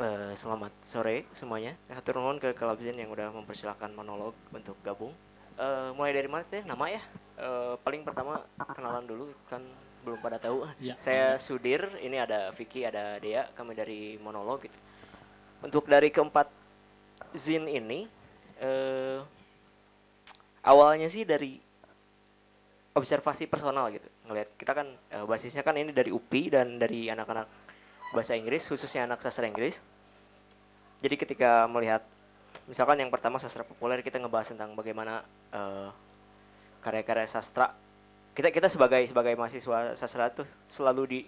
Uh, selamat sore semuanya. Hatur nuhun ke Kalabzin yang udah mempersilahkan monolog untuk gabung. Uh, mulai dari mana teh nama ya? Uh, paling pertama kenalan dulu kan belum pada tahu. Ya. Saya Sudir, ini ada Vicky, ada Dea, kami dari monolog gitu. Untuk dari keempat zin ini uh, awalnya sih dari observasi personal gitu. Ngelihat kita kan uh, basisnya kan ini dari UPI dan dari anak-anak bahasa Inggris khususnya anak sastra Inggris. Jadi ketika melihat misalkan yang pertama sastra populer kita ngebahas tentang bagaimana eh, karya-karya sastra. Kita kita sebagai sebagai mahasiswa sastra tuh selalu di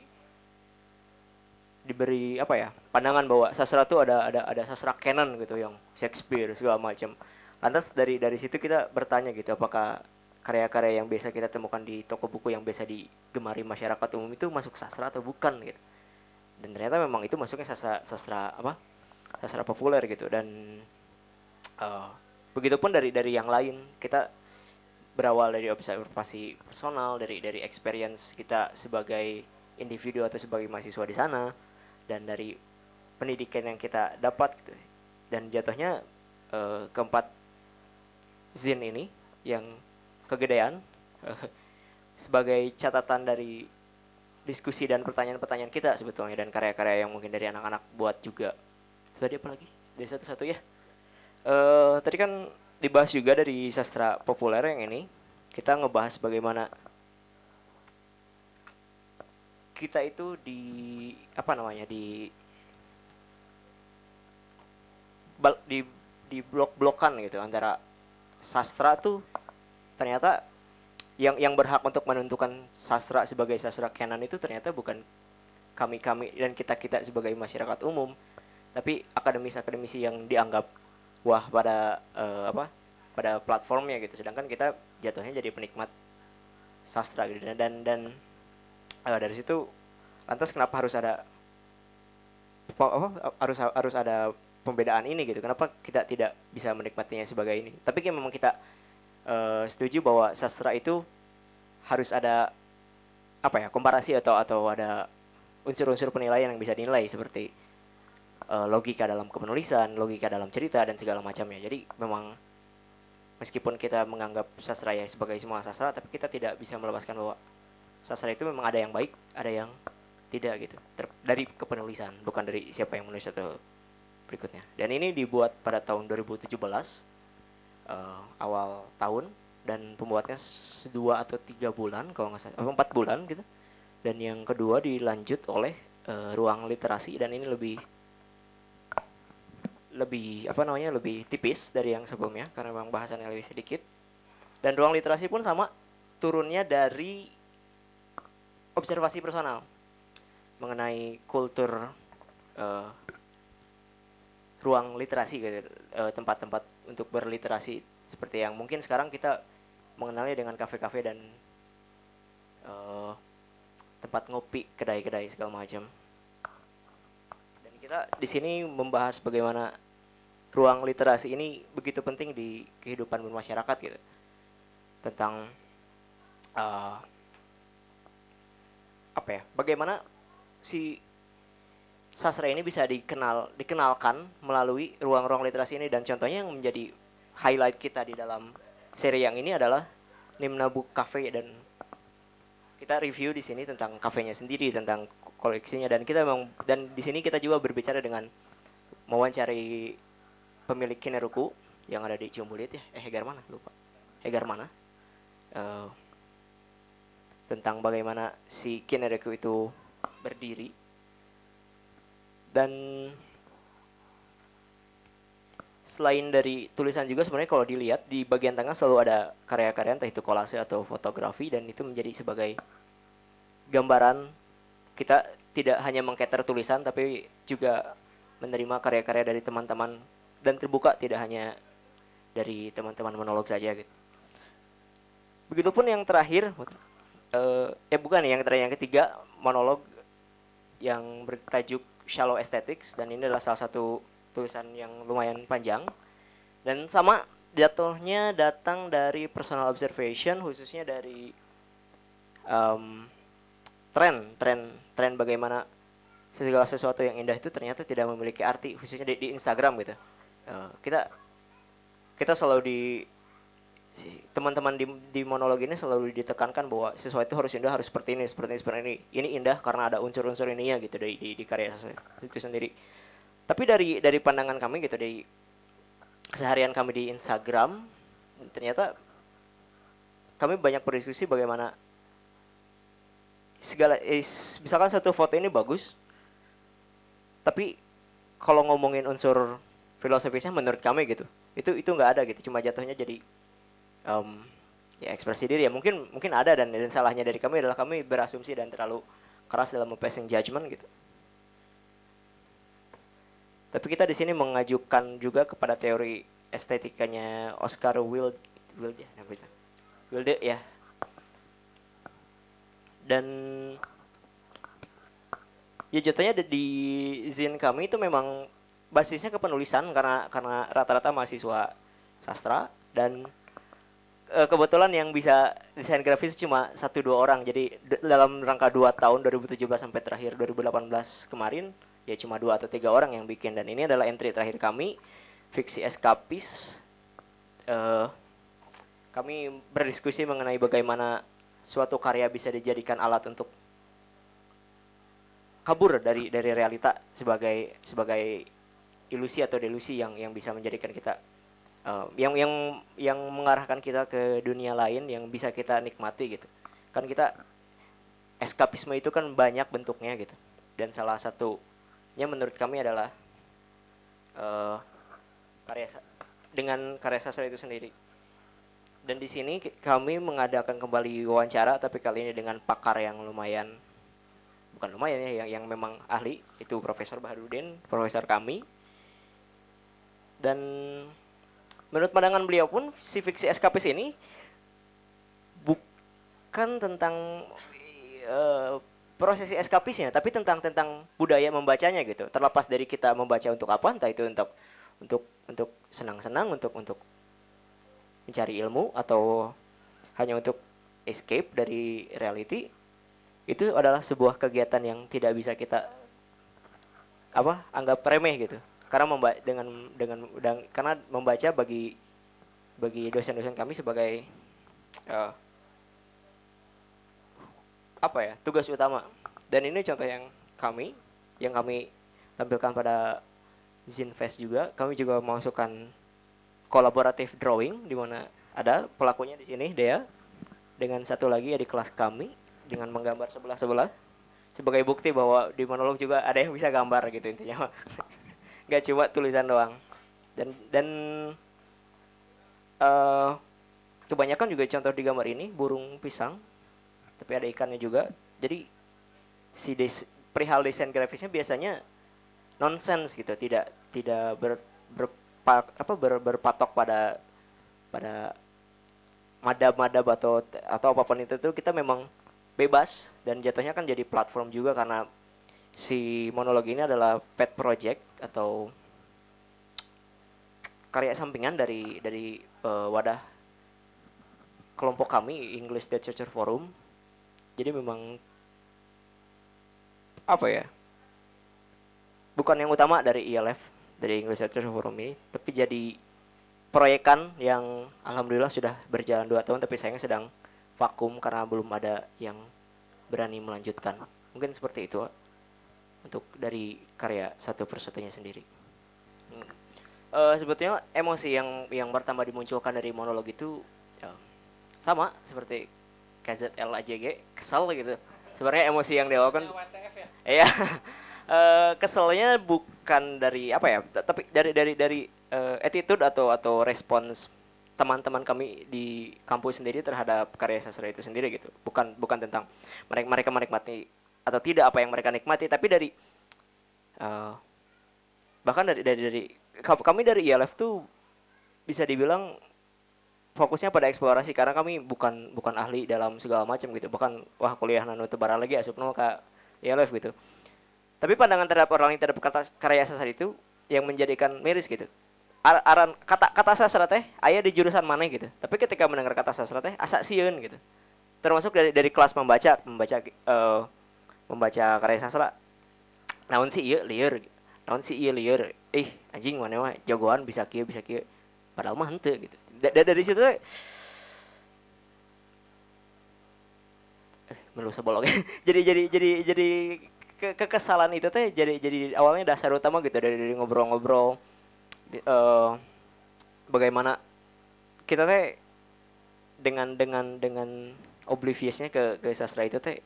diberi apa ya pandangan bahwa sastra tuh ada ada ada sastra canon gitu yang Shakespeare segala macam. Lantas dari dari situ kita bertanya gitu apakah karya-karya yang biasa kita temukan di toko buku yang biasa digemari masyarakat umum itu masuk sastra atau bukan gitu dan ternyata memang itu masuknya sastra sastra apa? Sastra populer gitu. Dan uh, begitupun dari dari yang lain. Kita berawal dari observasi personal dari dari experience kita sebagai individu atau sebagai mahasiswa di sana dan dari pendidikan yang kita dapat gitu. Dan jatuhnya uh, keempat zin ini yang kegedean sebagai catatan dari diskusi dan pertanyaan-pertanyaan kita sebetulnya dan karya-karya yang mungkin dari anak-anak buat juga. Tadi apa lagi? Dari satu-satu ya. Uh, tadi kan dibahas juga dari sastra populer yang ini. Kita ngebahas bagaimana kita itu di apa namanya di di di blok-blokan gitu antara sastra tuh ternyata yang yang berhak untuk menentukan sastra sebagai sastra canon itu ternyata bukan kami kami dan kita kita sebagai masyarakat umum tapi akademis akademisi yang dianggap wah pada uh, apa pada platformnya gitu. Sedangkan kita jatuhnya jadi penikmat sastra gitu. Dan dan, uh, dari situ lantas kenapa harus ada apa harus harus ada pembedaan ini gitu? Kenapa kita tidak bisa menikmatinya sebagai ini? Tapi memang kita uh, setuju bahwa sastra itu harus ada apa ya komparasi atau atau ada unsur-unsur penilaian yang bisa dinilai seperti uh, logika dalam kepenulisan, logika dalam cerita dan segala macamnya. Jadi memang meskipun kita menganggap sastra ya sebagai semua sastra, tapi kita tidak bisa melepaskan bahwa sastra itu memang ada yang baik, ada yang tidak gitu. Ter dari kepenulisan, bukan dari siapa yang menulis atau berikutnya. Dan ini dibuat pada tahun 2017 uh, awal tahun dan pembuatnya dua atau tiga bulan kalau nggak salah. Empat bulan gitu. Dan yang kedua dilanjut oleh uh, ruang literasi dan ini lebih lebih apa namanya lebih tipis dari yang sebelumnya karena memang bahasannya lebih sedikit. Dan ruang literasi pun sama turunnya dari observasi personal mengenai kultur uh, ruang literasi gitu tempat tempat-tempat untuk berliterasi seperti yang mungkin sekarang kita mengenalnya dengan kafe-kafe dan uh, tempat ngopi, kedai-kedai segala macam. Dan kita di sini membahas bagaimana ruang literasi ini begitu penting di kehidupan bermasyarakat gitu. Tentang uh, apa ya? Bagaimana si sastra ini bisa dikenal dikenalkan melalui ruang-ruang literasi ini. Dan contohnya yang menjadi highlight kita di dalam seri yang ini adalah Nimna Book Cafe. Dan kita review di sini tentang kafenya sendiri tentang koleksinya. Dan kita memang dan di sini kita juga berbicara dengan mewawancari pemilik Kineruku yang ada di Ciumbulit ya. Eh Hegar mana? Lupa. Hegar mana? Uh, tentang bagaimana si Kineruku itu berdiri dan selain dari tulisan juga sebenarnya kalau dilihat di bagian tengah selalu ada karya-karya entah itu kolase atau fotografi dan itu menjadi sebagai gambaran kita tidak hanya mengcater tulisan tapi juga menerima karya-karya dari teman-teman dan terbuka tidak hanya dari teman-teman monolog saja gitu. Begitupun yang terakhir uh, eh bukan yang terakhir yang ketiga monolog yang bertajuk Shallow Aesthetics dan ini adalah salah satu tulisan yang lumayan panjang. Dan sama jatuhnya datang dari personal observation khususnya dari um, tren tren tren bagaimana segala sesuatu yang indah itu ternyata tidak memiliki arti khususnya di, di Instagram gitu. Uh, kita kita selalu di teman-teman di, di monolog ini selalu ditekankan bahwa sesuatu itu harus indah harus seperti ini seperti ini seperti ini. Ini indah karena ada unsur-unsur ini ya gitu dari di, di karya itu sendiri. Tapi dari dari pandangan kami gitu dari keseharian kami di Instagram ternyata kami banyak berdiskusi bagaimana segala eh, misalkan satu foto ini bagus tapi kalau ngomongin unsur filosofisnya menurut kami gitu itu itu nggak ada gitu. Cuma jatuhnya jadi um, ya ekspresi diri ya. Mungkin mungkin ada dan dan salahnya dari kami adalah kami berasumsi dan terlalu keras dalam passing judgment gitu. Tapi kita di sini mengajukan juga kepada teori estetikanya Oscar Wilde, Wilde, ya, Wilde ya. Dan ya jatuhnya di zin kami itu memang basisnya kepenulisan karena karena rata-rata mahasiswa sastra dan e, kebetulan yang bisa desain grafis cuma satu dua orang. Jadi dalam rangka dua tahun 2017 sampai terakhir 2018 kemarin ya cuma dua atau tiga orang yang bikin. Dan ini adalah entry terakhir kami fiksi eskapis. Uh, kami berdiskusi mengenai bagaimana suatu karya bisa dijadikan alat untuk kabur dari dari realita sebagai sebagai ilusi atau delusi yang yang bisa menjadikan kita uh, yang yang yang mengarahkan kita ke dunia lain yang bisa kita nikmati gitu kan kita eskapisme itu kan banyak bentuknya gitu dan salah satu yang menurut kami adalah uh, karya dengan karya sastra itu sendiri. Dan di sini kami mengadakan kembali wawancara tapi kali ini dengan pakar yang lumayan bukan lumayan ya yang yang memang ahli itu Profesor Baharudin, profesor kami. Dan menurut pandangan beliau pun si fiksi eskapis ini bukan tentang uh, prosesi eskapisnya, tapi tentang tentang budaya membacanya gitu. Terlepas dari kita membaca untuk apa, entah itu untuk untuk untuk senang-senang, untuk untuk mencari ilmu atau hanya untuk escape dari reality, itu adalah sebuah kegiatan yang tidak bisa kita apa anggap remeh gitu. Karena membaca dengan dengan dan, karena membaca bagi bagi dosen-dosen kami sebagai uh, apa ya tugas utama. Dan ini contoh yang kami yang kami tampilkan pada Zinfest juga. Kami juga memasukkan kolaboratif drawing di mana ada pelakunya di sini Dea. Dengan satu lagi ya di kelas kami dengan menggambar sebelah sebelah sebagai bukti bahwa di monolog juga ada yang bisa gambar gitu intinya nggak cuma tulisan doang. Dan dan uh, kebanyakan juga contoh di gambar ini burung pisang tapi ada ikannya juga. Jadi si des, perihal desain grafisnya biasanya nonsens gitu tidak tidak ber, ber apa ber, berpatok pada pada madab-madab atau atau apa pun itu tuh kita memang bebas dan jatuhnya kan jadi platform juga karena si monolog ini adalah pet project atau karya sampingan dari dari uh, wadah kelompok kami English Literature Forum. Jadi memang apa ya bukan yang utama dari ILF dari English Literature Forum ini tapi jadi proyekan yang alhamdulillah sudah berjalan dua tahun tapi sayangnya sedang vakum karena belum ada yang berani melanjutkan. Mungkin seperti itu untuk dari karya satu persatunya sendiri hmm. uh, sebetulnya emosi yang yang pertama dimunculkan dari monolog itu ya, sama seperti KZLAJG kesel gitu sebenarnya emosi yang dilakukan ya? iya uh, keselnya bukan dari apa ya tapi dari dari dari uh, attitude atau atau respons teman-teman kami di kampus sendiri terhadap karya sastra itu sendiri gitu bukan bukan tentang mereka mereka menikmati atau tidak apa yang mereka nikmati tapi dari uh, bahkan dari dari dari kami dari ILF tuh bisa dibilang fokusnya pada eksplorasi karena kami bukan bukan ahli dalam segala macam gitu. Bahkan wah kuliah nanu tebaran lagi asup no ka ILF gitu. Tapi pandangan terhadap orang yang terhadap karya sastra itu yang menjadikan miris gitu. Ar aran kata kata sastra teh ayah di jurusan mana gitu. Tapi ketika mendengar kata sastra teh asa sieun gitu. Termasuk dari dari kelas membaca membaca uh, membaca karya sastra. Naon sih iya liar naon sih iya liar eh anjing mana mah jagoan bisa kia bisa kia padahal mah hente gitu. Da dari situ eh. Melusa bolong jadi jadi jadi jadi ke kekesalan itu teh jadi jadi awalnya dasar utama gitu dari dari ngobrol-ngobrol. Uh, bagaimana kita teh dengan dengan dengan obliviousnya ke ke sastra itu teh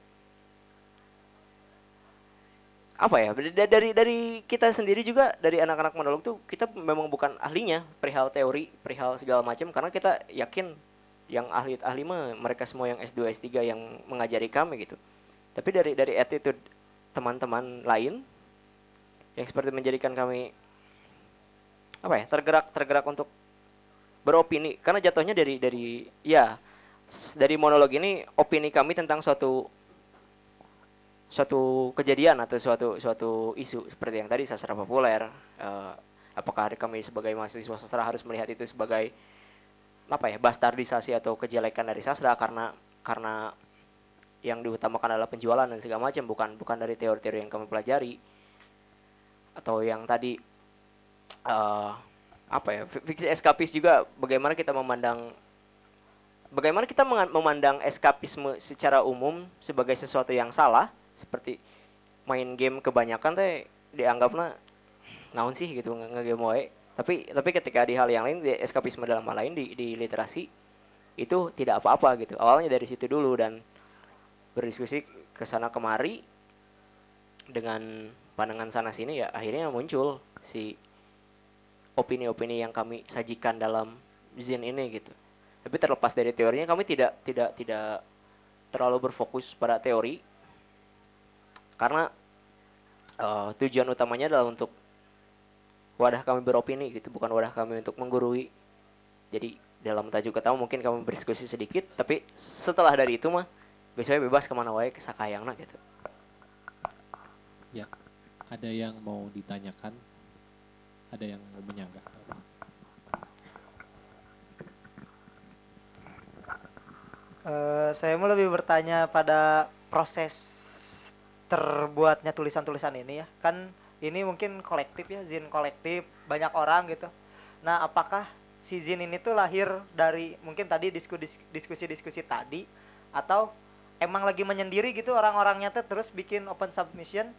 apa ya dari dari kita sendiri juga dari anak-anak monolog tuh kita memang bukan ahlinya perihal teori perihal segala macam karena kita yakin yang ahli ahli mah mereka semua yang S2 S3 yang mengajari kami gitu. Tapi dari dari attitude teman-teman lain yang seperti menjadikan kami apa ya tergerak tergerak untuk beropini karena jatuhnya dari dari ya dari monolog ini opini kami tentang suatu suatu kejadian atau suatu suatu isu seperti yang tadi sastra populer uh, apakah kami sebagai mahasiswa sastra harus melihat itu sebagai apa ya bastardisasi atau kejelekan dari sastra karena karena yang diutamakan adalah penjualan dan segala macam bukan bukan dari teori-teori yang kami pelajari. Atau yang tadi uh, apa ya fiksi eskapis juga bagaimana kita memandang bagaimana kita memandang eskapisme secara umum sebagai sesuatu yang salah seperti main game kebanyakan teh dianggapnya naon sih gitu ngegame wae. Tapi tapi ketika di hal yang lain di eskapisme dalam hal lain di, di literasi itu tidak apa-apa gitu. Awalnya dari situ dulu dan berdiskusi ke sana kemari dengan pandangan sana sini ya akhirnya muncul si opini-opini yang kami sajikan dalam zin ini gitu. Tapi terlepas dari teorinya kami tidak tidak tidak terlalu berfokus pada teori karena uh, tujuan utamanya adalah untuk wadah kami beropini gitu bukan wadah kami untuk menggurui. Jadi dalam tajuk kata mungkin kami berdiskusi sedikit tapi setelah dari itu mah biasanya bebas ke mana wae ke sakayangna gitu. Ya ada yang mau ditanyakan? Ada yang mau menyangga uh, saya mau lebih bertanya pada proses terbuatnya tulisan-tulisan ini ya. Kan ini mungkin kolektif ya zin kolektif banyak orang gitu. Nah apakah si zin ini tuh lahir dari mungkin tadi diskusi-diskusi tadi atau emang lagi menyendiri gitu orang-orangnya tuh terus bikin open submission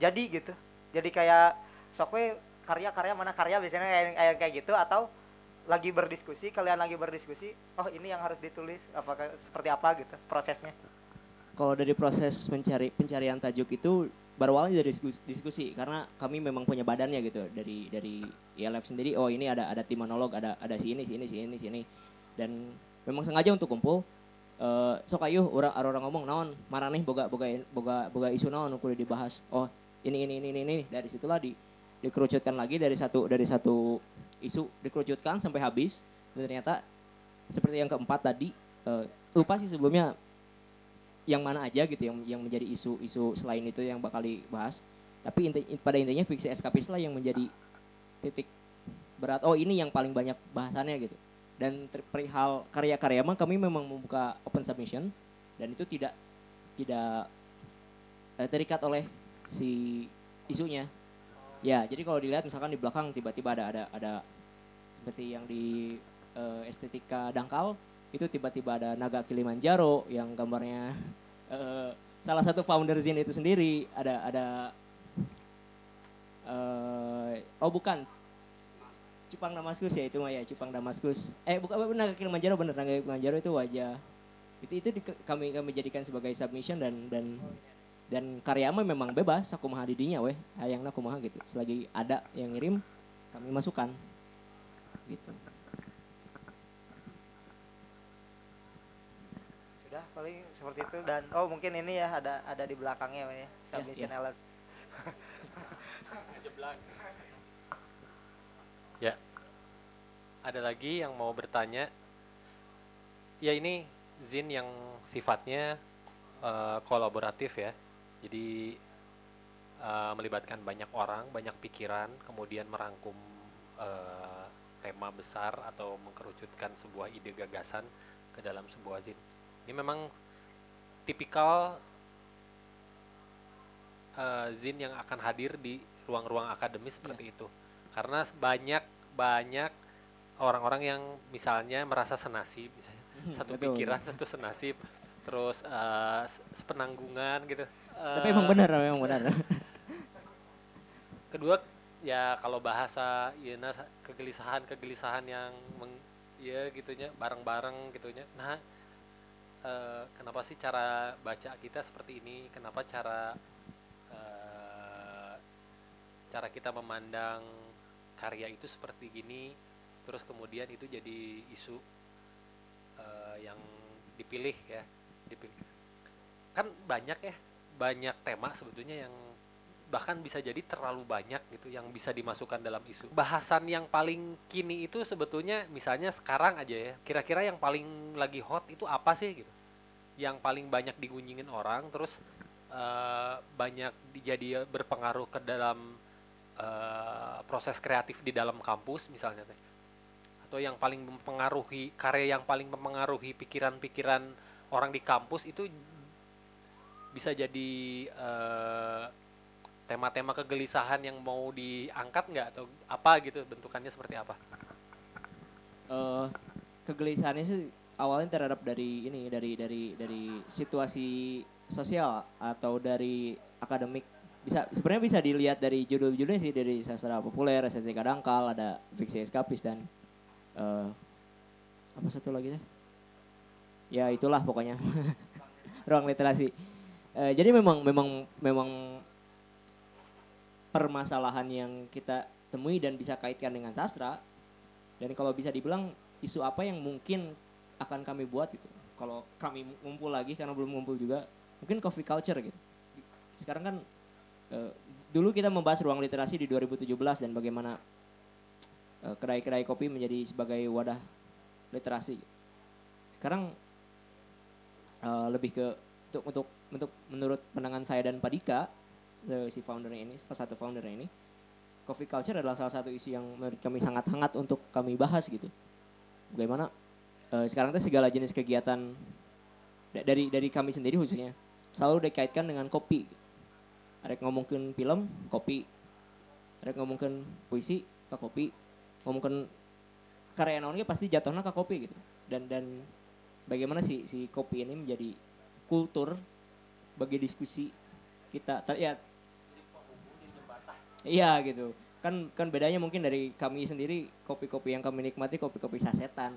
jadi gitu? Jadi kayak sokwe karya-karya mana karya biasanya kayak kayak gitu atau lagi berdiskusi kalian lagi berdiskusi oh ini yang harus ditulis apakah seperti apa gitu prosesnya kalau dari proses mencari pencarian tajuk itu berawalnya dari diskusi, diskusi. Karena kami memang punya badannya gitu dari dari ILF sendiri. Oh ini ada ada tim monolog ada ada si ini si ini si ini si ini. Dan memang sengaja untuk kumpul. Uh, sok ayo orang orang ngomong naon nih boga boga boga boga isu naon kudu dibahas. Oh ini ini ini ini, ini. dari situlah di dikerucutkan lagi dari satu dari satu isu. Dikerucutkan sampai habis. Dan ternyata seperti yang keempat tadi uh, lupa sih sebelumnya yang mana aja gitu yang yang menjadi isu-isu selain itu yang bakal dibahas. Tapi inti, pada intinya fiksi eskapis lah yang menjadi titik berat. Oh ini yang paling banyak bahasannya gitu. Dan perihal karya-karya mah kami memang membuka open submission. Dan itu tidak tidak eh, terikat oleh si isunya. Ya jadi kalau dilihat misalkan di belakang tiba-tiba ada ada ada seperti yang di uh, estetika dangkal itu tiba-tiba ada naga Kilimanjaro yang gambarnya uh, salah satu founder Zin itu sendiri. Ada ada uh, oh bukan. Cupang Damaskus ya itu mah ya Cupang Damaskus. Eh bukan naga Kilimanjaro bener. Naga Kilimanjaro itu wajah. Itu itu di, kami kami jadikan sebagai submission dan dan dan karya mah memang bebas. Aku mah didinya weh. Hayangna aku mah gitu. Selagi ada yang ngirim kami masukkan. Gitu paling seperti itu. Dan oh mungkin ini ya ada ada di belakangnya ya submission ya, ya. alert. Ya. Ada lagi yang mau bertanya? Ya ini zin yang sifatnya uh, kolaboratif ya. Jadi uh, melibatkan banyak orang banyak pikiran kemudian merangkum uh, tema besar atau mengkerucutkan sebuah ide gagasan ke dalam sebuah zin ini memang tipikal eh, Zin yang akan hadir di ruang-ruang akademis seperti itu. Karena banyak banyak orang-orang yang misalnya merasa senasib, misalnya satu betul. pikiran, satu senasib, terus eh, se- sepenanggungan gitu. Tapi Eh, emang benar, emang benar. kedua ya kalau bahasa ya nah, kegelisahan kegelisahan yang meng, ya gitunya bareng-bareng gitunya nah eh, kenapa sih cara baca kita seperti ini? Kenapa cara eh, cara kita memandang karya itu seperti gini? Terus kemudian itu jadi isu eh, yang dipilih ya dipilih. Kan banyak ya banyak tema sebetulnya yang bahkan bisa jadi terlalu banyak gitu yang bisa dimasukkan dalam isu. Bahasan yang paling kini itu sebetulnya misalnya sekarang aja ya, kira-kira yang paling lagi hot itu apa sih gitu? Yang paling banyak digunjingin orang terus eh, banyak jadi berpengaruh ke dalam eh, proses kreatif di dalam kampus misalnya teh. Atau yang paling mempengaruhi karya yang paling mempengaruhi pikiran-pikiran orang di kampus itu bisa jadi eh, tema-tema kegelisahan yang mau diangkat nggak atau apa gitu bentukannya seperti apa? Eh, kegelisahannya sih awalnya terhadap dari ini dari dari dari situasi sosial atau dari akademik bisa sebenarnya bisa dilihat dari judul-judulnya sih dari sastra populer, estetika dangkal, ada fiksi eskapis dan eh apa satu lagi deh? Ya itulah pokoknya ruang literasi. Eh, jadi memang memang memang permasalahan yang kita temui dan bisa kaitkan dengan sastra dan kalau bisa dibilang isu apa yang mungkin akan kami buat itu kalau kami ngumpul lagi karena belum ngumpul juga mungkin coffee culture gitu. Sekarang kan eh, dulu kita membahas ruang literasi di 2017 dan bagaimana eh, kedai-kedai kopi menjadi sebagai wadah literasi sekarang eh, lebih ke untuk untuk untuk menurut pandangan saya dan Padika si foundernya ini salah satu foundernya ini coffee culture adalah salah satu isu yang menurut kami sangat hangat untuk kami bahas gitu. Bagaimana eh, sekarang tuh segala jenis kegiatan da- dari dari kami sendiri khususnya selalu dikaitkan dengan kopi. Ada ngomongin film, kopi. Ada ngomongin puisi, ke kopi. Ngomongin karya naonnya pasti jatuhnya ke kopi gitu. Dan dan bagaimana si si kopi ini menjadi kultur bagi diskusi kita. Ta- Ya Iya gitu. Kan kan bedanya mungkin dari kami sendiri kopi-kopi yang kami nikmati kopi-kopi sasetan.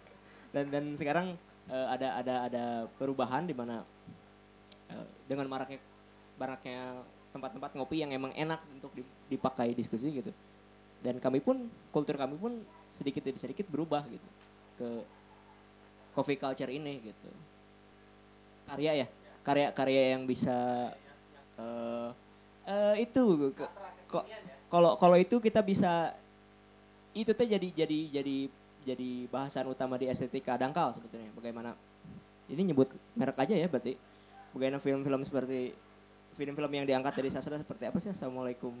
dan dan sekarang eh, ada ada ada perubahan di mana eh, dengan maraknya maraknya tempat-tempat ngopi yang emang enak untuk di- dipakai diskusi gitu. Dan kami pun kultur kami pun sedikit demi sedikit berubah gitu ke coffee culture ini gitu. Karya ya, karya-karya yang bisa eh eh, itu ke- kalau kalau itu kita bisa itu teh jadi jadi jadi jadi bahasan utama di estetika dangkal sebetulnya. Bagaimana ini nyebut merek aja ya berarti. Bagaimana film-film seperti film-film yang diangkat dari sastra seperti apa sih? Assalamualaikum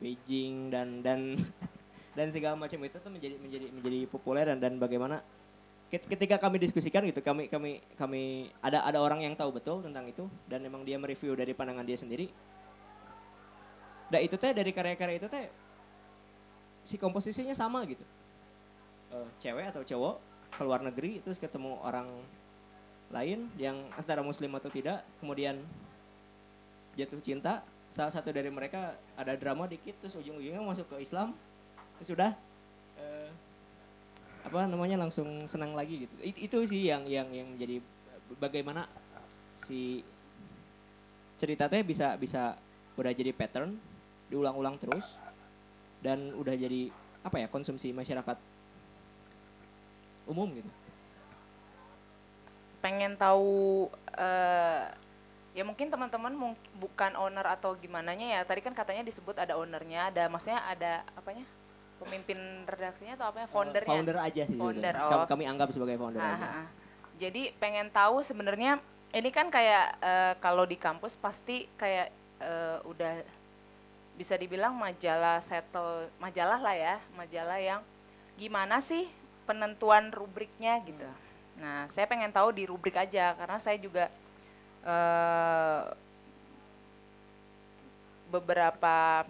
Beijing dan dan dan segala macam itu tuh menjadi menjadi menjadi populer dan dan bagaimana ket- ketika kami diskusikan gitu kami kami kami ada ada orang yang tahu betul tentang itu dan memang dia mereview dari pandangan dia sendiri Nah itu teh dari karya-karya itu teh si komposisinya sama gitu. Eh, cewek atau cowok ke luar negeri terus ketemu orang lain yang antara muslim atau tidak, kemudian jatuh cinta. Salah satu dari mereka ada drama dikit terus ujung-ujungnya masuk ke Islam. Terus sudah eh, apa namanya langsung senang lagi gitu. It- itu sih yang yang yang jadi bagaimana si cerita teh bisa bisa udah jadi pattern diulang-ulang terus dan udah jadi apa ya konsumsi masyarakat umum gitu. pengen tahu eh ya mungkin teman-teman mung- bukan owner atau gimana ya tadi kan katanya disebut ada ownernya ada maksudnya ada apanya pemimpin redaksinya atau apa ya foundernya Founder aja sih. Founder, oh. Kami, kami anggap sebagai founder Ah, aja. ah, ah. Jadi pengen tahu sebenarnya ini kan kayak eh, kalau di kampus pasti kayak eh, udah bisa dibilang majalah settle majalah lah ya majalah yang gimana sih penentuan rubriknya gitu. Nah saya pengen tahu di rubrik aja karena saya juga eh, beberapa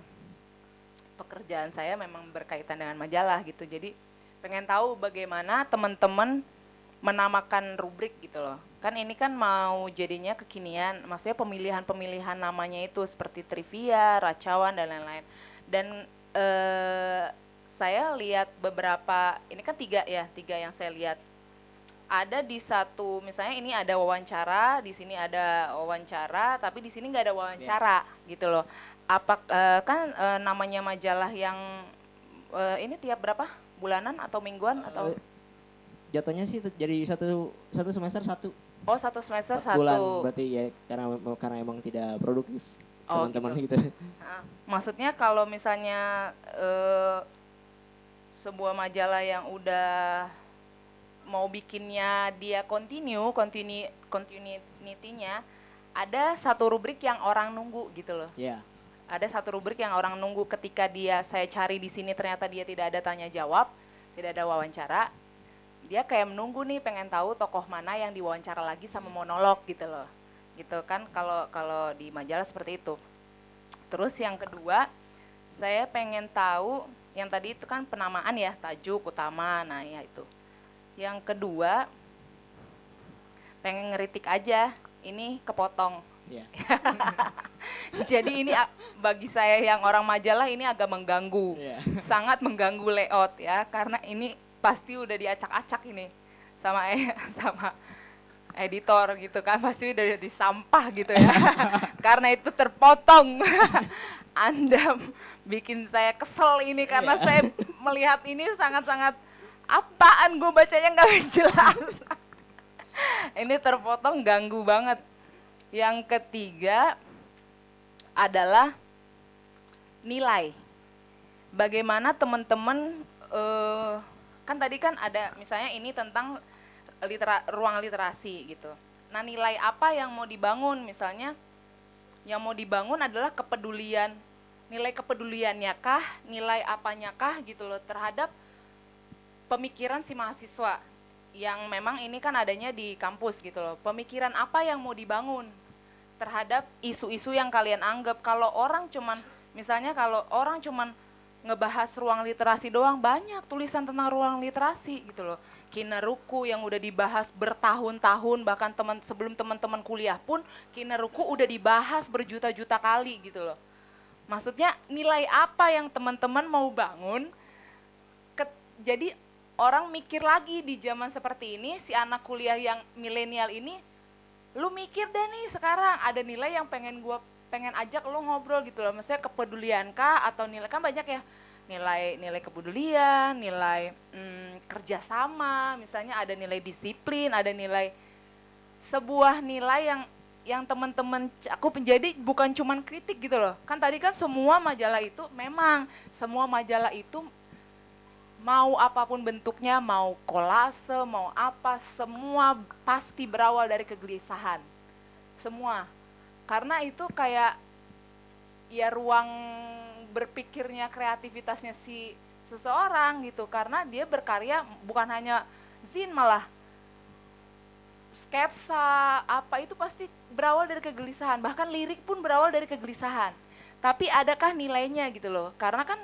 pekerjaan saya memang berkaitan dengan majalah gitu. Jadi pengen tahu bagaimana teman-teman menamakan rubrik gitu loh. Kan ini kan mau jadinya kekinian, maksudnya pemilihan-pemilihan namanya itu seperti trivia, racauan dan lain-lain. Dan eh, saya lihat beberapa, ini kan tiga ya, tiga yang saya lihat. Ada di satu, misalnya ini ada wawancara, di sini ada wawancara, tapi di sini nggak ada wawancara gitu loh. Apa eh, kan eh, namanya majalah yang eh, ini tiap berapa bulanan atau mingguan atau Eh, jatuhnya sih jadi satu satu semester satu oh satu semester bulan satu berarti ya karena karena emang tidak produktif Oh, teman-teman gitu. gitu. Nah, maksudnya kalau misalnya eh, sebuah majalah yang udah mau bikinnya dia continue, continue continuity-nya ada satu rubrik yang orang nunggu gitu loh. ya Ada satu rubrik yang orang nunggu ketika dia saya cari di sini ternyata dia tidak ada tanya jawab, tidak ada wawancara. Dia kayak menunggu nih pengen tahu tokoh mana yang diwawancara lagi sama monolog gitu loh. Gitu kan kalau kalau di majalah seperti itu. Terus yang kedua, saya pengen tahu yang tadi itu kan penamaan ya, tajuk utama, nah ya itu. Yang kedua, pengen ngeritik aja, ini kepotong. ya Jadi ini bagi saya yang orang majalah ini agak mengganggu, ya sangat mengganggu layout ya, karena ini pasti udah diacak-acak ini sama eh, sama editor gitu kan, pasti udah disampah gitu ya, karena itu terpotong. Anda bikin saya kesel ini karena Iya. saya melihat ini sangat-sangat apaan gue bacanya nggak jelas. ini terpotong ganggu banget. Yang ketiga adalah nilai. Bagaimana teman-teman eh, kan tadi kan ada misalnya ini tentang litera, ruang literasi gitu. Nah, nilai apa yang mau dibangun misalnya yang mau dibangun adalah kepedulian. Nilai kepeduliannya kah, nilai apanya kah gitu loh terhadap pemikiran si mahasiswa yang memang ini kan adanya di kampus gitu loh. Pemikiran apa yang mau dibangun terhadap isu-isu yang kalian anggap kalau orang cuman misalnya kalau orang cuman ngebahas ruang literasi doang banyak tulisan tentang ruang literasi gitu loh. Kinaruku yang udah dibahas bertahun-tahun bahkan teman sebelum teman-teman kuliah pun Kinaruku udah dibahas berjuta-juta kali gitu loh. Maksudnya nilai apa yang teman-teman mau bangun Ket- jadi orang mikir lagi di zaman seperti ini si anak kuliah yang milenial ini lu mikir deh nih sekarang ada nilai yang pengen gua pengen ajak lu ngobrol gitu loh maksudnya kepedulian kah atau nilai kan banyak ya nilai nilai kepedulian nilai mm, kerjasama misalnya ada nilai disiplin ada nilai sebuah nilai yang yang teman-teman aku menjadi bukan cuman kritik gitu loh kan tadi kan semua majalah itu memang semua majalah itu mau apa pun bentuknya, mau kolase, mau apa, semua pasti berawal dari kegelisahan. Semua. Karena itu kayak ya ruang berpikirnya, kreativitasnya si seseorang gitu. Karena dia berkarya bukan hanya zin malah sketsa apa itu pasti berawal dari kegelisahan. Bahkan lirik pun berawal dari kegelisahan. Tapi adakah nilainya gitu loh? Karena kan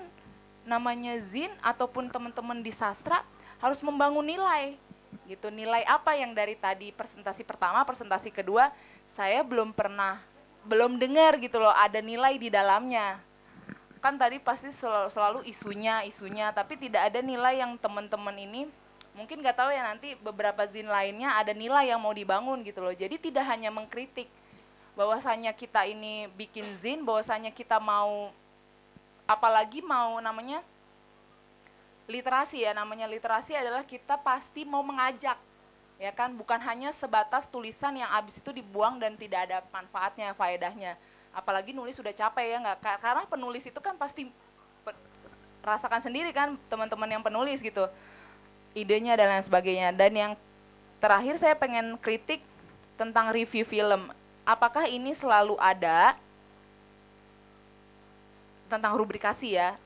namanya zin ataupun teman-teman di sastra harus membangun nilai gitu nilai apa yang dari tadi presentasi pertama presentasi kedua saya belum pernah belum dengar gitu loh ada nilai di dalamnya. Kan tadi pasti selalu, selalu isunya isunya tapi tidak ada nilai yang teman-teman ini mungkin nggak tahu ya nanti beberapa zin lainnya ada nilai yang mau dibangun gitu loh. Jadi tidak hanya mengkritik bahwasanya kita ini bikin zin bahwasanya kita mau apalagi mau namanya literasi ya namanya literasi adalah kita pasti mau mengajak ya kan? Bukan hanya sebatas tulisan yang abis itu dibuang dan tidak ada manfaatnya faedahnya. Apalagi nulis sudah capek ya nggak? Ka- karena penulis itu kan pasti pe- rasakan sendiri kan teman-teman yang penulis gitu. Idenya dan lain sebagainya. Dan yang terakhir saya pengen kritik tentang review film. Apakah ini selalu ada tentang rubrikasi ya.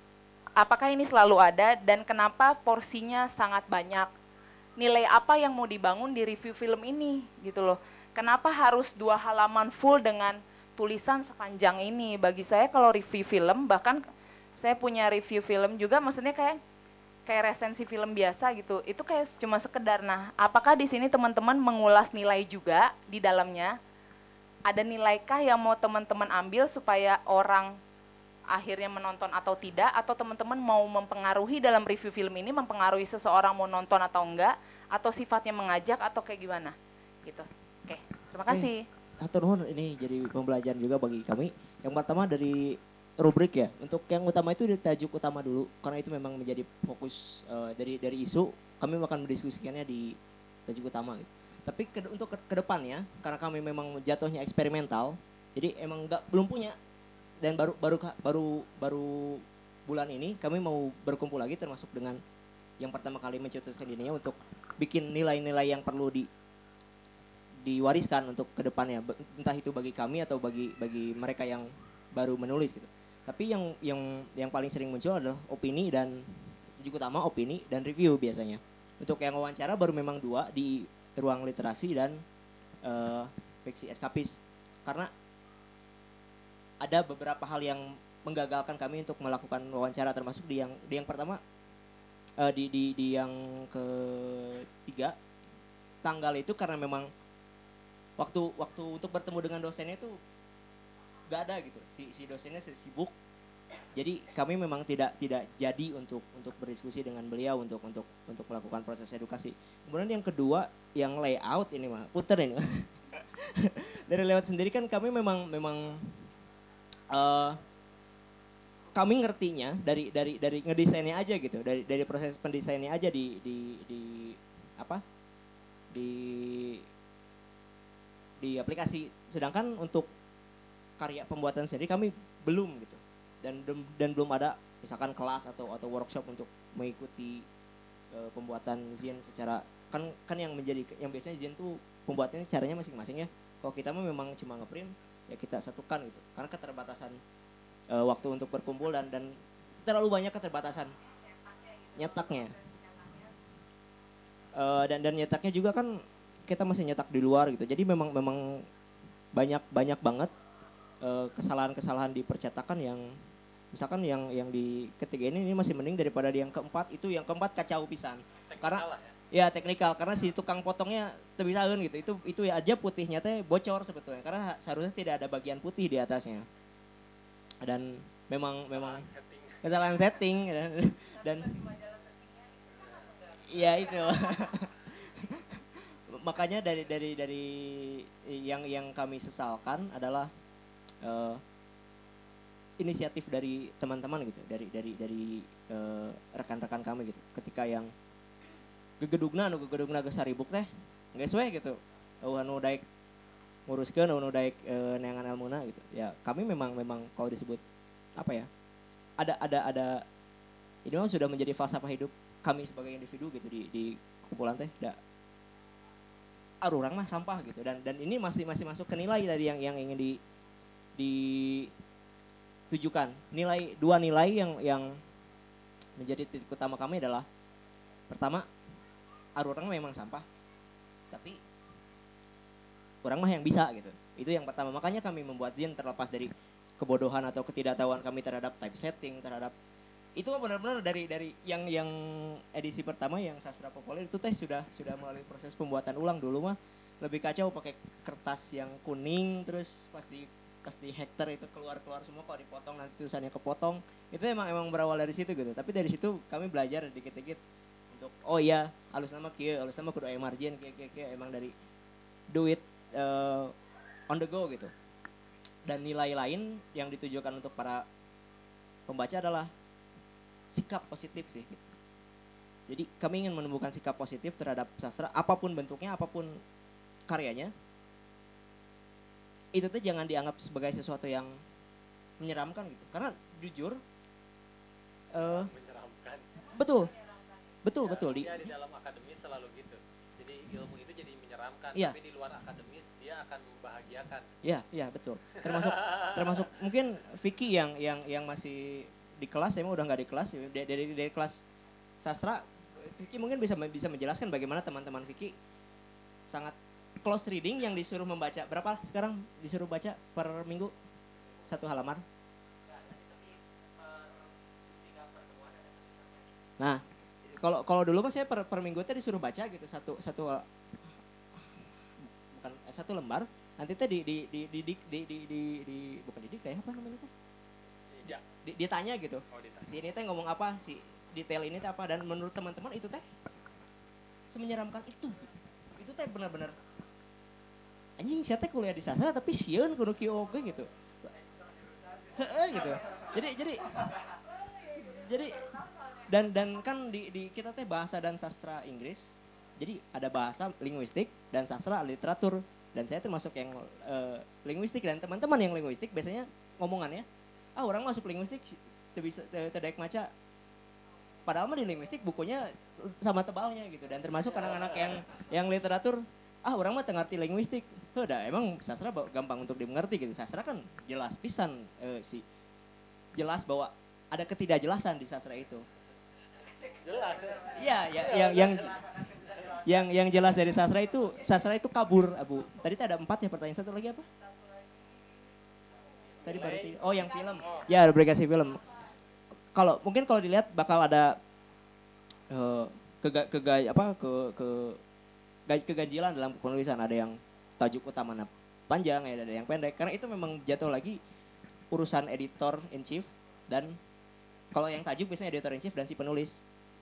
Apakah ini selalu ada dan kenapa porsinya sangat banyak? Nilai apa yang mau dibangun di review film ini gitu loh. Kenapa harus dua halaman full dengan tulisan sepanjang ini. Bagi saya kalau review film bahkan saya punya review film juga maksudnya kayak kayak resensi film biasa gitu. Itu kayak cuma sekedar. Nah, apakah di sini teman-teman mengulas nilai juga di dalamnya? Ada nilaikah yang mau teman-teman ambil supaya orang akhirnya menonton atau tidak atau teman-teman mau mempengaruhi dalam review film ini mempengaruhi seseorang mau nonton atau enggak atau sifatnya mengajak atau kayak gimana gitu. Oke, terima kasih. Satu nuhun ini jadi pembelajaran juga bagi kami. Yang pertama dari rubrik ya. Untuk yang utama itu dari tajuk utama dulu karena itu memang menjadi fokus eh, dari dari isu. Kami akan mendiskusikannya di tajuk utama gitu. Tapi ke, untuk ke, ke depannya karena kami memang jatuhnya eksperimental, jadi emang nggak belum punya dan baru baru baru baru bulan ini kami mau berkumpul lagi termasuk dengan yang pertama kali mencetuskan dirinya untuk bikin nilai-nilai yang perlu di diwariskan untuk ke depannya entah itu bagi kami atau bagi bagi mereka yang baru menulis gitu. Tapi yang yang yang paling sering muncul adalah opini dan juga utama opini dan review biasanya. Untuk yang wawancara baru memang dua di ruang literasi dan eh, fiksi eskapis. Karena ada beberapa hal yang menggagalkan kami untuk melakukan wawancara termasuk di yang di yang pertama eh, di di di yang ketiga. Tanggal itu karena memang waktu waktu untuk bertemu dengan dosennya itu nggak ada gitu. Si si dosennya si- sibuk. Jadi kami memang tidak tidak jadi untuk untuk berdiskusi dengan beliau untuk untuk untuk melakukan proses edukasi. Kemudian yang kedua yang layout ini mah puter ini dari layout sendiri kan kami memang memang eh kami ngertinya dari dari dari ngedesainnya aja gitu. Dari dari proses pendesainnya aja di di di apa? Di di aplikasi. Sedangkan untuk karya pembuatan sendiri kami belum gitu. Dan dan belum ada misalkan kelas atau atau workshop untuk mengikuti eh, pembuatan zin secara kan kan yang menjadi yang biasanya zin tuh pembuatannya caranya masing-masing ya. Kalau kita memang cuma ngeprint ya kita satukan gitu. Karena keterbatasan eh, waktu untuk berkumpul dan dan terlalu banyak keterbatasan nyetaknya. Eh, dan dan nyetaknya juga kan kita masih nyetak di luar gitu. Jadi memang memang banyak banyak banget eh, kesalahan-kesalahan di percetakan yang misalkan yang yang di ketiga ini ini masih mending daripada di yang keempat itu yang keempat kacau pisan. Karena ya. Ya teknikal. Karena si tukang potongnya tebisaun gitu. Itu itu ya aja putihnya teh bocor sebetulnya. Karena seharusnya tidak ada bagian putih di atasnya. Dan memang memang Setting. kesalahan setting dan, dan Iya itu. Makanya dari dari dari yang yang kami sesalkan adalah eh, inisiatif dari teman-teman gitu, dari dari dari eh, rekan-rekan kami gitu. Ketika yang gegedugna anu gegedugna geus saribuk teh, geus we gitu. Oh anu daek nguruskeun anu daek eh, neangan ilmuna gitu. Ya, kami memang memang kalau disebut apa ya? Ada ada ada ini memang sudah menjadi falsafah hidup kami sebagai individu gitu di di kumpulan teh da arurang mah sampah gitu dan dan ini masih masih masuk ke nilai tadi yang yang ingin di ditujukan nilai dua nilai yang yang menjadi titik utama kami adalah pertama arurang memang sampah. Tapi orang mah yang bisa gitu. Itu yang pertama. Makanya kami membuat zin terlepas dari kebodohan atau ketidaktahuan kami terhadap typesetting terhadap itu benar-benar dari dari yang yang edisi pertama yang sastra populer itu teh sudah sudah melalui proses pembuatan ulang. Dulu mah lebih kacau pakai kertas yang kuning terus pas di pas di hektar itu keluar keluar semua kalau dipotong nanti tulisannya kepotong. Itu emang emang berawal dari situ gitu. Tapi dari situ kami belajar dikit-dikit untuk oh iya halus nama kia halus nama kudu aya margin kia kia kia emang dari do it eh, on the go gitu dan nilai lain yang ditujukan untuk para pembaca adalah sikap positif sih. gitu. Jadi kami ingin menemukan sikap positif terhadap sastra apa pun bentuknya, apa pun karyanya. Itu tuh jangan dianggap sebagai sesuatu yang menyeramkan gitu. Karena jujur eh menyeramkan betul. Betul, Ya, betul di dia di dalam akademis selalu gitu jadi ilmu itu jadi menyeramkan Iya. tapi di luar akademis dia akan membahagiakan Ya, ya betul. Termasuk termasuk mungkin Vicky yang yang yang masih di kelas, mah udah nggak di kelas. ya. Dari, dari dari kelas sastra, Vicky mungkin bisa bisa menjelaskan bagaimana teman-teman Vicky sangat close reading yang disuruh membaca berapa sekarang disuruh baca per minggu satu halaman nah kalau kalau dulu mah saya per, per minggu teh disuruh baca gitu satu satu bukan eh, satu lembar nanti teh di di di di di di, di, di, di- bukan didik teh apa namanya teh Ya. Di- ditanya gitu Oh, ditanya. si ini teh ngomong apa si detail ini teh apa dan menurut teman-teman itu teh semenyeramkan itu gitu. itu teh benar-benar anjing saya teh kuliah di sastra tapi sieun kudu kieu gitu Heeh gitu jadi jadi jadi dan dan kan di, di kita teh bahasa dan sastra Inggris jadi ada bahasa linguistik dan sastra literatur. Dan saya termasuk yang eh, linguistik dan teman-teman yang linguistik biasanya ngomongannya ah orang masuk linguistik bisa tidak maca. Padahal mah di linguistik bukunya sama tebalnya gitu. Dan termasuk anak-anak yang yang literatur ah orang mah ngerti linguistik. Udah emang sastra gampang untuk dimengerti gitu. Sastra kan jelas pisan eh, si jelas bahwa ada ketidakjelasan di sastra itu. Iya, ya, yang yang yang yang jelas dari sastra itu sastra itu kabur, Abu. Tadi ada empat ya pertanyaan satu lagi apa? Tadi baru tiga. Oh, yang film. Ya, rubrikasi film. Kalau mungkin kalau dilihat bakal ada eh kega, kega apa ke ke ga- keganjilan dalam penulisan ada yang tajuk utamanya panjang ya ada yang pendek karena itu memang jatuh lagi urusan editor in chief dan kalau yang tajuk biasanya editor in chief dan si penulis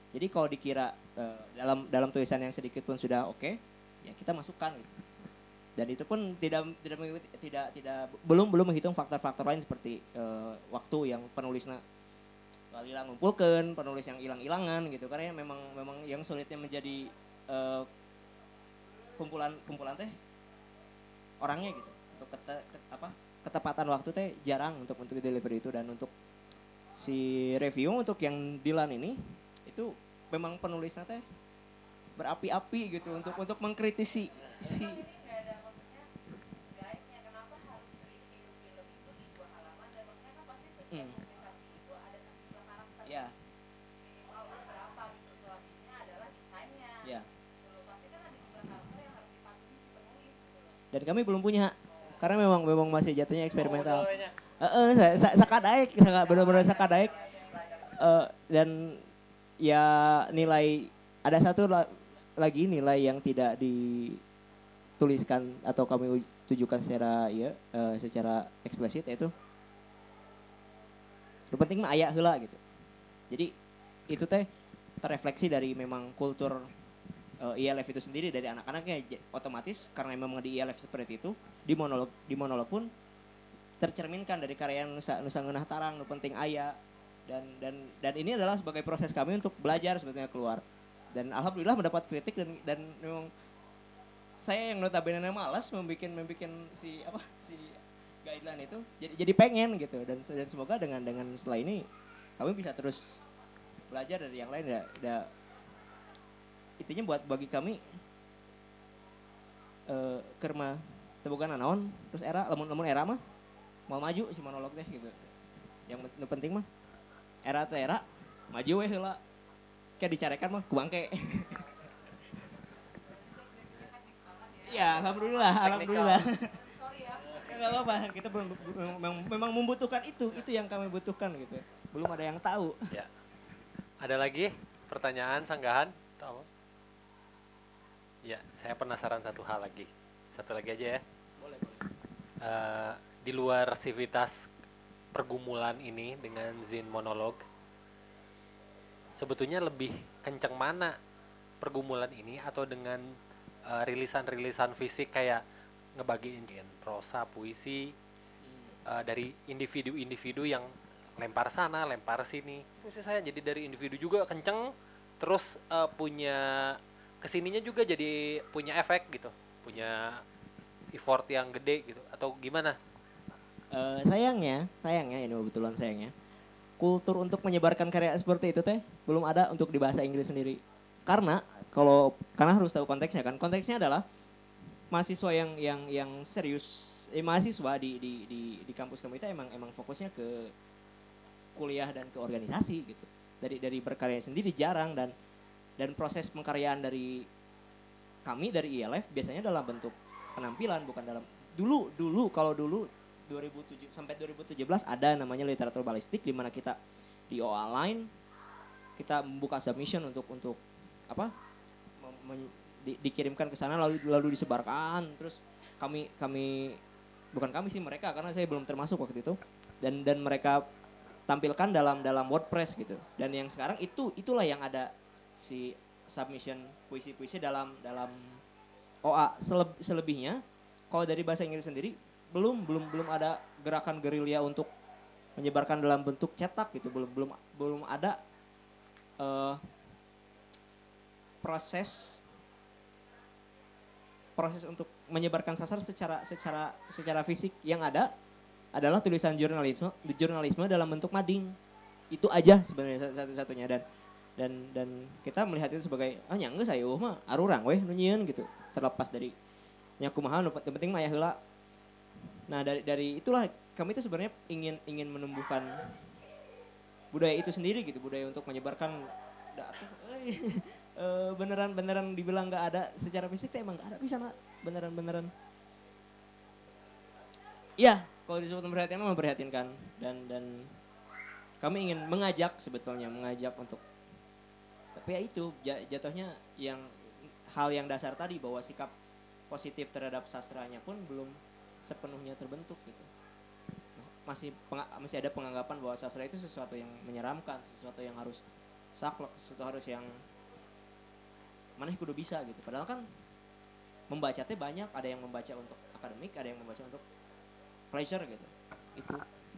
jadi kalau dikira eh, dalam dalam tulisan yang sedikit pun sudah oke, ya kita masukkan gitu. Dan itu pun tidak tidak tidak tidak belum belum menghitung faktor-faktor lain seperti eh, waktu yang penulisnya hilang ngumpulkan, penulis yang hilang-hilangan gitu. Karena memang memang yang sulitnya menjadi eh, kumpulan kumpulan teh orangnya gitu. Untuk kete- ke- apa ketepatan waktu teh jarang untuk untuk delivery itu dan untuk si review untuk yang Dilan ini itu memang penulisnya teh berapi-api gitu untuk untuk mengkritisi si dan Hmm. ya. Ya. Kami belum punya karena memang memang masih jatuhnya eksperimental. Oh, udah, Heeh, saya sa, sakadaek, sangat benar-benar sakadaek. Eh, dan ya nilai ada satu la- lagi nilai yang tidak dituliskan atau kami uj- tujukan secara ya eh, secara eksplisit yaitu penting mah aya heula gitu. Jadi itu teh terefleksi dari memang kultur eh, ILF itu sendiri dari anak-anaknya otomatis karena memang di ILF seperti itu di monolog di monolog pun tercerminkan dari karya Nusa Nusa Ngeunah Tarang penting aya dan dan dan ini adalah sebagai proses kami untuk belajar sebetulnya keluar. Dan alhamdulillah mendapat kritik dan dan memang saya yang notabene malas membuat membuat si apa si guideline itu jadi jadi pengen gitu. Dan dan semoga dengan dengan setelah ini kami bisa terus belajar dari yang lain. Ya ya intinya buat bagi kami eh kerma tebukan naon terus era lamun lamun era mah mau maju si monolog teh gitu. Yang penting mah era era maju we heula kayak dicarekan mah ku bangke ya alhamdulillah alhamdulillah Ya, nggak apa-apa kita belum memang, memang membutuhkan itu itu yang kami butuhkan gitu belum ada yang tahu Ya. Ada lagi pertanyaan sanggahan? Tahu? Ya, saya penasaran satu hal lagi. Satu lagi aja ya. boleh Eh, di luar sivitas pergumulan ini dengan Zin monolog, sebetulnya lebih kenceng mana pergumulan ini atau dengan eh, rilisan-rilisan fisik kayak ngebagiin prosa, puisi eh, dari individu-individu yang lempar sana, lempar sini. Puisi saya jadi dari individu juga kenceng, terus eh, punya ke sininya juga jadi punya efek gitu, punya effort yang gede gitu atau gimana? Eh, sayangnya, sayangnya ini kebetulan sayangnya, kultur untuk menyebarkan karya seperti itu teh belum ada untuk di bahasa Inggris sendiri. Karena kalau karena harus tahu konteksnya kan, konteksnya adalah mahasiswa yang yang yang serius, eh, mahasiswa di di di di kampus kami itu emang emang fokusnya ke kuliah dan ke organisasi gitu. Dari dari berkarya sendiri jarang dan dan proses pengkaryaan dari kami dari ILF biasanya dalam bentuk penampilan bukan dalam dulu dulu kalau dulu 2007 sampai 2017 ada namanya literatur balistik di mana kita di OA line kita membuka submission untuk untuk apa men- di- dikirimkan ke sana lalu lalu disebarkan. Terus kami kami bukan kami sih mereka karena saya belum termasuk waktu itu. Dan dan mereka tampilkan dalam dalam WordPress gitu. Dan yang sekarang itu itulah yang ada si submission puisi-puisi dalam dalam OA Seleb- selebihnya kalau dari bahasa Inggris sendiri belum belum belum ada gerakan gerilya untuk menyebarkan dalam bentuk cetak gitu. Belum belum belum ada eh, proses proses untuk menyebarkan sasar secara secara secara fisik. Yang ada adalah tulisan jurnalisme jurnalisme dalam bentuk mading. Itu aja sebenarnya satu-satunya dan dan dan kita melihat itu sebagai ah nya geus saya mah arurang weh nu nyieun gitu. Terlepas dari nya kumaha nu yang penting mah heula nah dari dari itulah kami itu sebenarnya ingin ingin menumbuhkan budaya itu sendiri gitu budaya untuk menyebarkan euy, eh, beneran beneran dibilang nggak ada secara fisik emang nggak ada bisa nak beneran beneran. Iya, kalau disebut memperhatikan mah memperhatinkan dan dan kami ingin mengajak sebetulnya mengajak untuk tapi ya itu ja- jatuhnya yang hal yang dasar tadi bahwa sikap positif terhadap sastranya pun belum sepenuhnya terbentuk gitu. Masih masih ada penganggapan bahwa sastra itu sesuatu yang menyeramkan sesuatu yang harus saklek sesuatu harus yang mana kudu bisa gitu. Padahal kan membaca teh banyak ada yang membaca untuk akademik ada yang membaca untuk pleasure gitu. Itu